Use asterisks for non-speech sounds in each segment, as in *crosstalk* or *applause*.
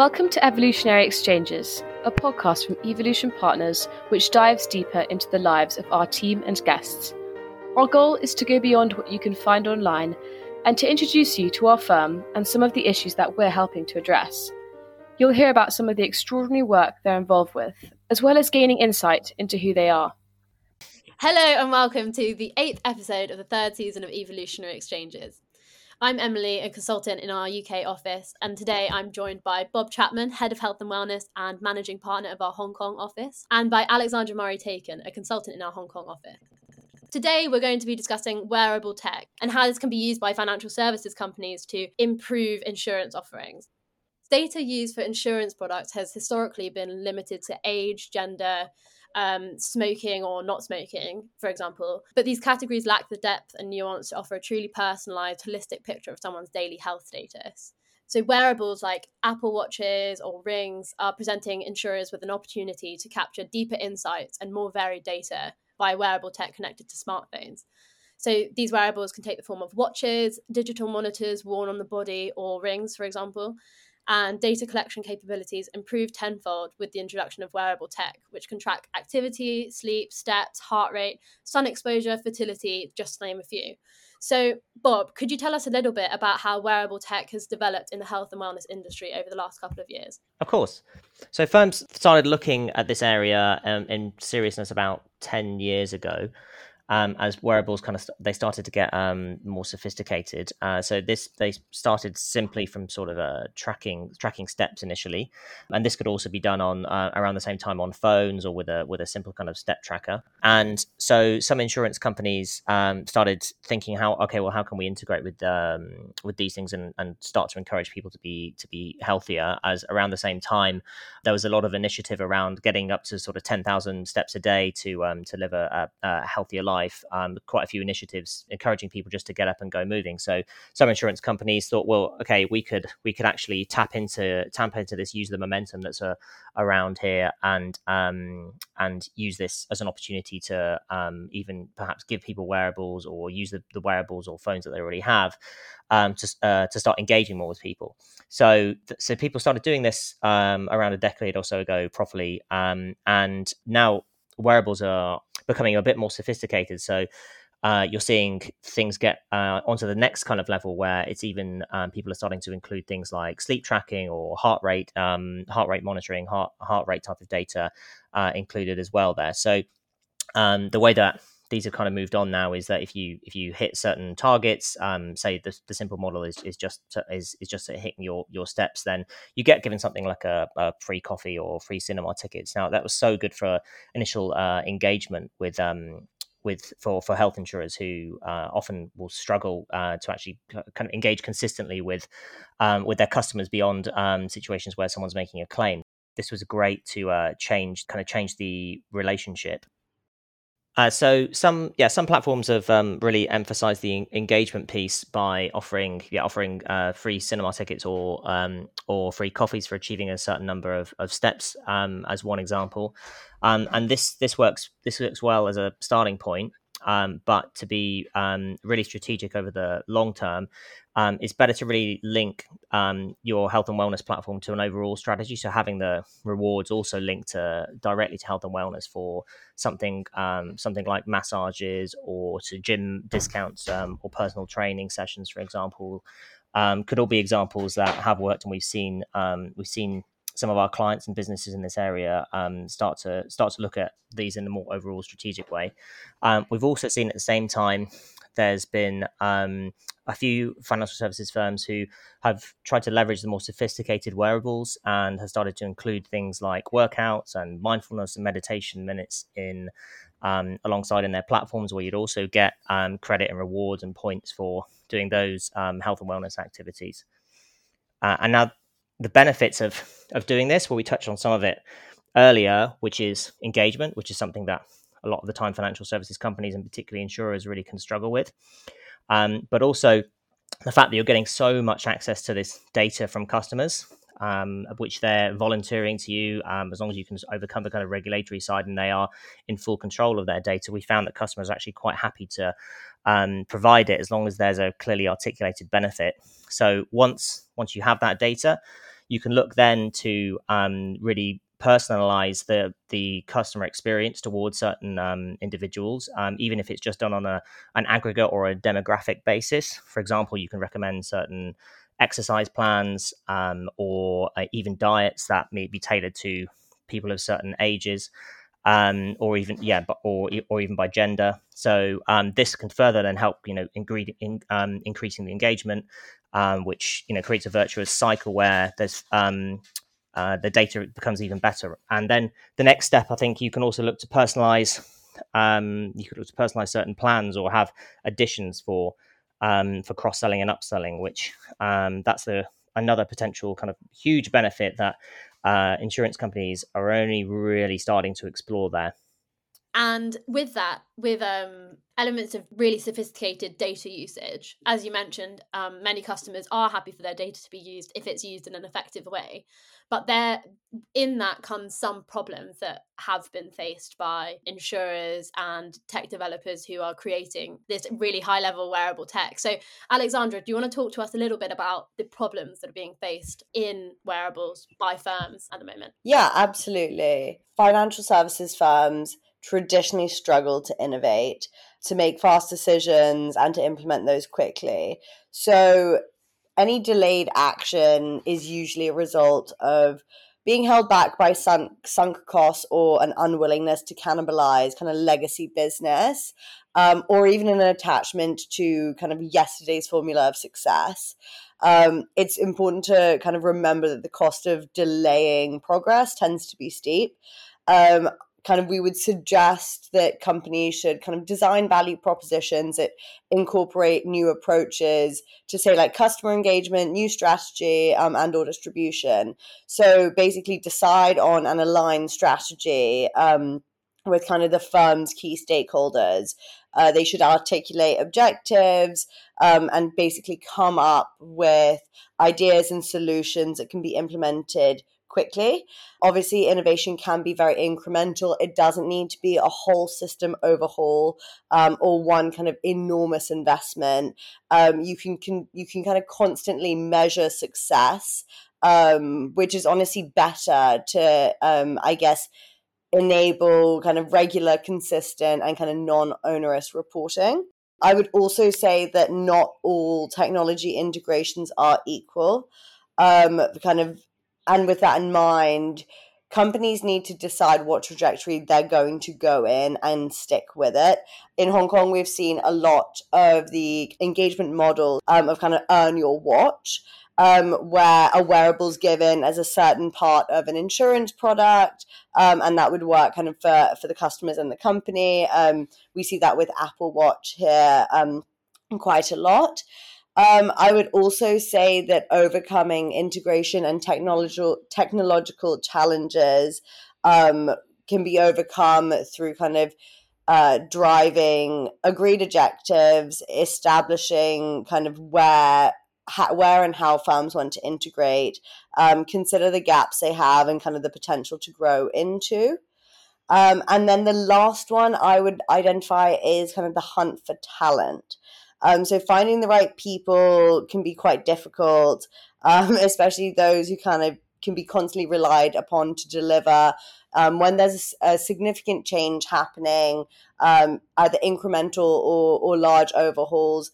Welcome to Evolutionary Exchanges, a podcast from Evolution Partners which dives deeper into the lives of our team and guests. Our goal is to go beyond what you can find online and to introduce you to our firm and some of the issues that we're helping to address. You'll hear about some of the extraordinary work they're involved with, as well as gaining insight into who they are. Hello, and welcome to the eighth episode of the third season of Evolutionary Exchanges. I'm Emily, a consultant in our UK office, and today I'm joined by Bob Chapman, Head of Health and Wellness and Managing Partner of our Hong Kong office, and by Alexandra Murray Taken, a consultant in our Hong Kong office. Today, we're going to be discussing wearable tech and how this can be used by financial services companies to improve insurance offerings. Data used for insurance products has historically been limited to age, gender, um, smoking or not smoking, for example. But these categories lack the depth and nuance to offer a truly personalized, holistic picture of someone's daily health status. So, wearables like Apple Watches or rings are presenting insurers with an opportunity to capture deeper insights and more varied data via wearable tech connected to smartphones. So, these wearables can take the form of watches, digital monitors worn on the body, or rings, for example and data collection capabilities improved tenfold with the introduction of wearable tech, which can track activity, sleep, steps, heart rate, sun exposure, fertility, just to name a few. So, Bob, could you tell us a little bit about how wearable tech has developed in the health and wellness industry over the last couple of years? Of course. So, firms started looking at this area um, in seriousness about 10 years ago um, as wearables kind of st- they started to get um, more sophisticated. Uh, so this they started simply from sort of uh, tracking tracking steps initially, and this could also be done on uh, around the same time on phones or with a with a simple kind of step tracker. And so some insurance companies um, started thinking how okay well how can we integrate with um, with these things and, and start to encourage people to be to be healthier. As around the same time there was a lot of initiative around getting up to sort of ten thousand steps a day to um, to live a, a, a healthier life life, um, quite a few initiatives encouraging people just to get up and go moving. So some insurance companies thought, well, okay, we could we could actually tap into tap into this, use the momentum that's uh, around here, and um, and use this as an opportunity to um, even perhaps give people wearables or use the, the wearables or phones that they already have um, to uh, to start engaging more with people. So so people started doing this um, around a decade or so ago properly, um, and now wearables are becoming a bit more sophisticated. So uh, you're seeing things get uh, onto the next kind of level where it's even um, people are starting to include things like sleep tracking or heart rate, um, heart rate monitoring, heart heart rate type of data uh, included as well there. So um, the way that these have kind of moved on now is that if you if you hit certain targets, um, say the, the simple model is, is just to, is is just hitting your your steps, then you get given something like a, a, free coffee or free cinema tickets. Now that was so good for initial uh, engagement with um, with for for health insurers who uh, often will struggle uh, to actually kind of engage consistently with um, with their customers beyond um, situations where someone's making a claim. This was great to uh, change kind of change the relationship uh, so some yeah some platforms have um, really emphasized the engagement piece by offering yeah offering uh, free cinema tickets or um, or free coffees for achieving a certain number of, of steps um, as one example. Um, and this this works this works well as a starting point um, but to be um, really strategic over the long term, um, it's better to really link um, your health and wellness platform to an overall strategy. So having the rewards also linked to directly to health and wellness for something um, something like massages or to gym discounts um, or personal training sessions, for example, could all be examples that have worked and we've seen we've seen some of our clients and businesses in this area um, start to start to look at these in a more overall strategic way. Um, we've also seen at the same time there's been um, a few financial services firms who have tried to leverage the more sophisticated wearables and have started to include things like workouts and mindfulness and meditation minutes in um, alongside in their platforms, where you'd also get um, credit and rewards and points for doing those um, health and wellness activities. Uh, and now the benefits of of doing this, well, we touched on some of it earlier, which is engagement, which is something that a lot of the time financial services companies and particularly insurers really can struggle with. Um, but also the fact that you're getting so much access to this data from customers, um, which they're volunteering to you, um, as long as you can overcome the kind of regulatory side and they are in full control of their data. We found that customers are actually quite happy to um, provide it as long as there's a clearly articulated benefit. So once once you have that data, you can look then to um, really personalize the the customer experience towards certain um, individuals, um, even if it's just done on a an aggregate or a demographic basis. For example, you can recommend certain exercise plans um, or uh, even diets that may be tailored to people of certain ages. Um, or even yeah, but, or or even by gender. So um, this can further then help you know ingre- in, um, increasing the engagement, um, which you know creates a virtuous cycle where there's um, uh, the data becomes even better. And then the next step, I think you can also look to personalize. Um, you could look to personalize certain plans or have additions for um, for cross selling and upselling, which um, that's a, another potential kind of huge benefit that uh, insurance companies are only really starting to explore there. And with that, with um, elements of really sophisticated data usage, as you mentioned, um, many customers are happy for their data to be used if it's used in an effective way. But there, in that comes some problems that have been faced by insurers and tech developers who are creating this really high level wearable tech. So, Alexandra, do you want to talk to us a little bit about the problems that are being faced in wearables by firms at the moment? Yeah, absolutely. Financial services firms traditionally struggle to innovate, to make fast decisions, and to implement those quickly. So, any delayed action is usually a result of being held back by sunk, sunk costs or an unwillingness to cannibalize kind of legacy business, um, or even an attachment to kind of yesterday's formula of success. Um, it's important to kind of remember that the cost of delaying progress tends to be steep. Um, kind of we would suggest that companies should kind of design value propositions that incorporate new approaches to say like customer engagement new strategy um, and or distribution. So basically decide on an aligned strategy um, with kind of the firm's key stakeholders. Uh, they should articulate objectives um, and basically come up with ideas and solutions that can be implemented quickly. Obviously, innovation can be very incremental. It doesn't need to be a whole system overhaul um, or one kind of enormous investment. Um, you can, can you can kind of constantly measure success, um, which is honestly better to, um, I guess, enable kind of regular, consistent, and kind of non onerous reporting. I would also say that not all technology integrations are equal. Um, kind of and with that in mind, companies need to decide what trajectory they're going to go in and stick with it. In Hong Kong, we've seen a lot of the engagement model um, of kind of earn your watch. Um, where a wearable's given as a certain part of an insurance product, um, and that would work kind of for, for the customers and the company. Um, we see that with Apple Watch here um, quite a lot. Um, I would also say that overcoming integration and technological technological challenges um, can be overcome through kind of uh, driving agreed objectives, establishing kind of where ha- where and how firms want to integrate, um, consider the gaps they have and kind of the potential to grow into. Um, and then the last one I would identify is kind of the hunt for talent. Um, so finding the right people can be quite difficult, um, *laughs* especially those who kind of can be constantly relied upon to deliver. Um, when there's a, significant change happening, um, either incremental or, or large overhauls,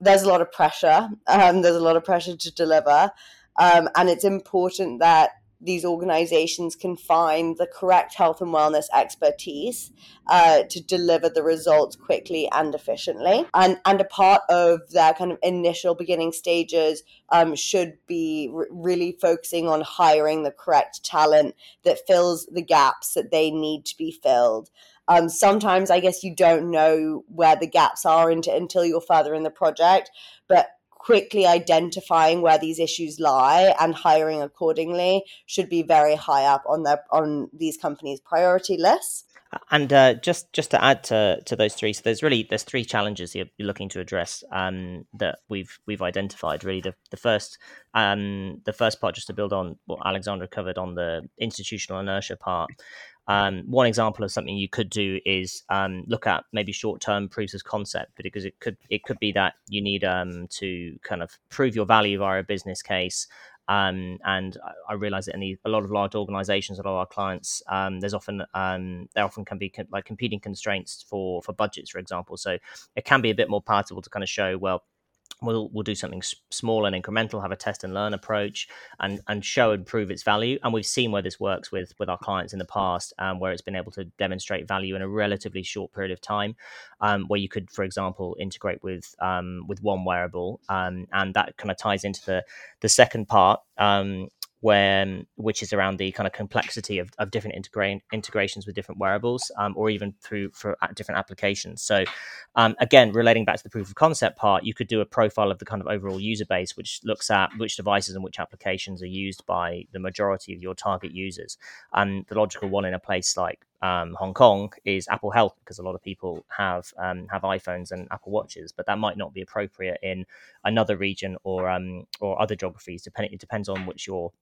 there's a lot of pressure. *laughs* Um, there's a lot of pressure to deliver. Um, and it's important that these organizations can find the correct health and wellness expertise uh, to deliver the results quickly and efficiently. And, and a part of their kind of initial beginning stages um, should be r- really focusing on hiring the correct talent that fills the gaps that they need to be filled. Um, sometimes I guess you don't know where the gaps are into, until you're further in the project, but quickly identifying where these issues lie and hiring accordingly should be very high up on their on these companies' priority lists. And uh, just just to add to, to those three, so there's really there's three challenges you're, looking to address um, that we've we've identified. Really, the the first um, the first part, just to build on what Alexandra covered on the institutional inertia part, um, one example of something you could do is um, look at maybe short-term proofs of concept, because it could it could be that you need um, to kind of prove your value via a business case, Um, and I, realize that in the, a lot of large organizations, a lot of our clients, um, there's often um, there often can be co- like competing constraints for for budgets, for example. So it can be a bit more palatable to kind of show well we'll we'll do something small and incremental have a test and learn approach and and show and prove its value. And we've seen where this works with with our clients in the past um, where it's been able to demonstrate value in a relatively short period of time um, where you could for example integrate with um, with one wearable um, and that kind of ties into the the second part um, when which is around the kind of complexity of, of different integra- integrations with different wearables um, or even through for different applications so um, again relating back to the proof of concept part you could do a profile of the kind of overall user base which looks at which devices and which applications are used by the majority of your target users and the logical one in a place like um, Hong Kong is Apple Health because a lot of people have um, have iPhones and Apple Watches, but that might not be appropriate in another region or um, or other geographies. Depending, it depends on which your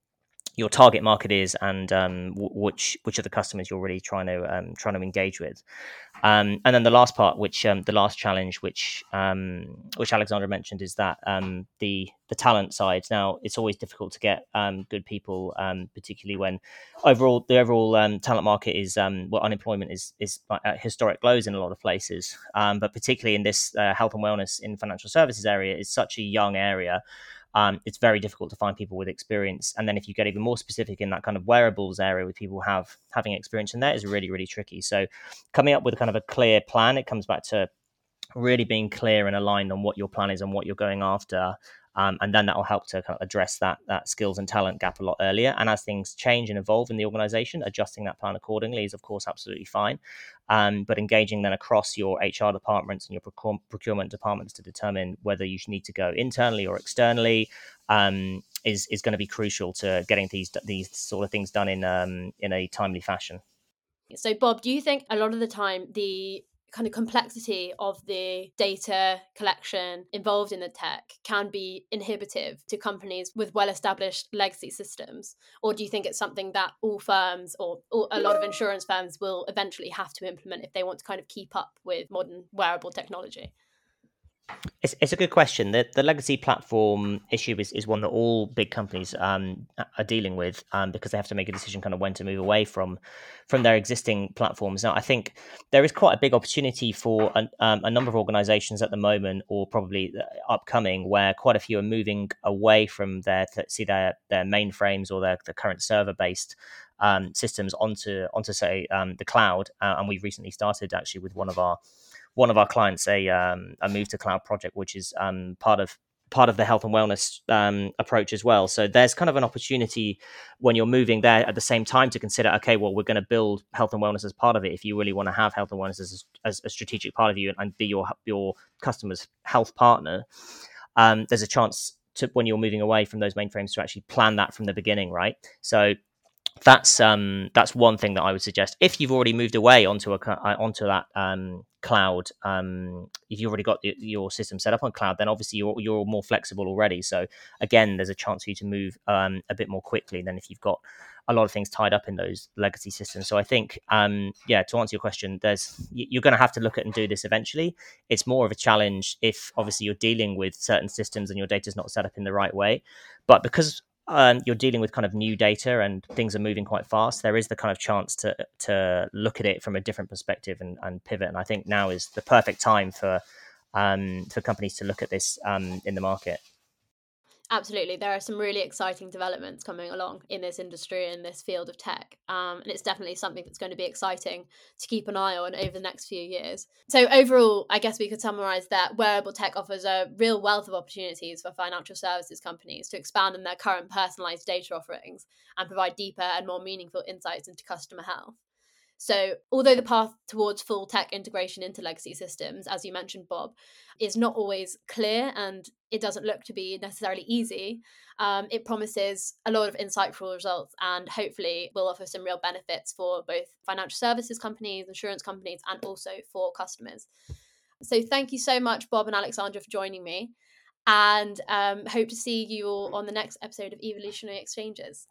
your target market is and um, w- which which are the customers you're really trying to um, trying to engage with. Um, and then the last part, which um, the last challenge, which um, which Alexandra mentioned, is that um, the the talent side. Now it's always difficult to get good people, particularly when overall the overall talent market is well unemployment is is at historic lows in a lot of places. but particularly in this uh, health and wellness in financial services area is such a young area um, it's very difficult to find people with experience. And then if you get even more specific in that kind of wearables area with people have having experience in that is really, really tricky. So coming up with kind of a clear plan, it comes back to really being clear and aligned on what your plan is and what you're going after um, and then that will help to kind of address that that skills and talent gap a lot earlier. And as things change and evolve in the organization, adjusting that plan accordingly is of course absolutely fine. Um, but engaging then across your HR departments and your procurement departments to determine whether you need to go internally or externally um, is is going to be crucial to getting these these sort of things done in um, in a timely fashion. So, Bob, do you think a lot of the time the kind of complexity of the data collection involved in the tech can be inhibitive to companies with well established legacy systems? Or do you think it's something that all firms or, or, a lot of insurance firms will eventually have to implement if they want to kind of keep up with modern wearable technology? It's, it's a good question. The, the legacy platform issue is, is one that all big companies um, are dealing with um, because they have to make a decision kind of when to move away from from their existing platforms. Now, I think there is quite a big opportunity for a, um, a number of organizations at the moment, or probably upcoming, where quite a few are moving away from their see their their mainframes or their, their current server based um, systems onto onto say um, the cloud. Uh, and we've recently started actually with one of our one of our clients a um, a move to cloud project, which is um, part of part of the health and wellness um, approach as well. So there's kind of an opportunity when you're moving there at the same time to consider, okay, well, we're going to build health and wellness as part of it. If you really want to have health and wellness as, as a strategic part of you and, and be your your customer's health partner, um, there's a chance to when you're moving away from those mainframes to actually plan that from the beginning, right? So that's um that's one thing that I would suggest. If you've already moved away onto a uh, onto that um cloud, um if you've already got the, your system set up on cloud, then obviously you're you're more flexible already. So again, there's a chance for you to move um a bit more quickly than if you've got a lot of things tied up in those legacy systems. So I think, um, yeah, to answer your question, there's you're going to have to look at and do this eventually. It's more of a challenge if obviously you're dealing with certain systems and your data is not set up in the right way. But because um, you're dealing with kind of new data and things are moving quite fast, there is the kind of chance to to look at it from a different perspective and, and pivot. And I think now is the perfect time for um, for companies to look at this um, in the market. Absolutely. There are some really exciting developments coming along in this industry, in this field of tech. Um, and it's definitely something that's going to be exciting to keep an eye on over the next few years. So, overall, I guess we could summarize that wearable tech offers a real wealth of opportunities for financial services companies to expand on their current personalized data offerings and provide deeper and more meaningful insights into customer health. So, although the path towards full tech integration into legacy systems, as you mentioned, Bob, is not always clear and it doesn't look to be necessarily easy, um, it promises a lot of insightful results and hopefully will offer some real benefits for both financial services companies, insurance companies, and also for customers. So, thank you so much, Bob and Alexandra, for joining me. And um, hope to see you all on the next episode of Evolutionary Exchanges.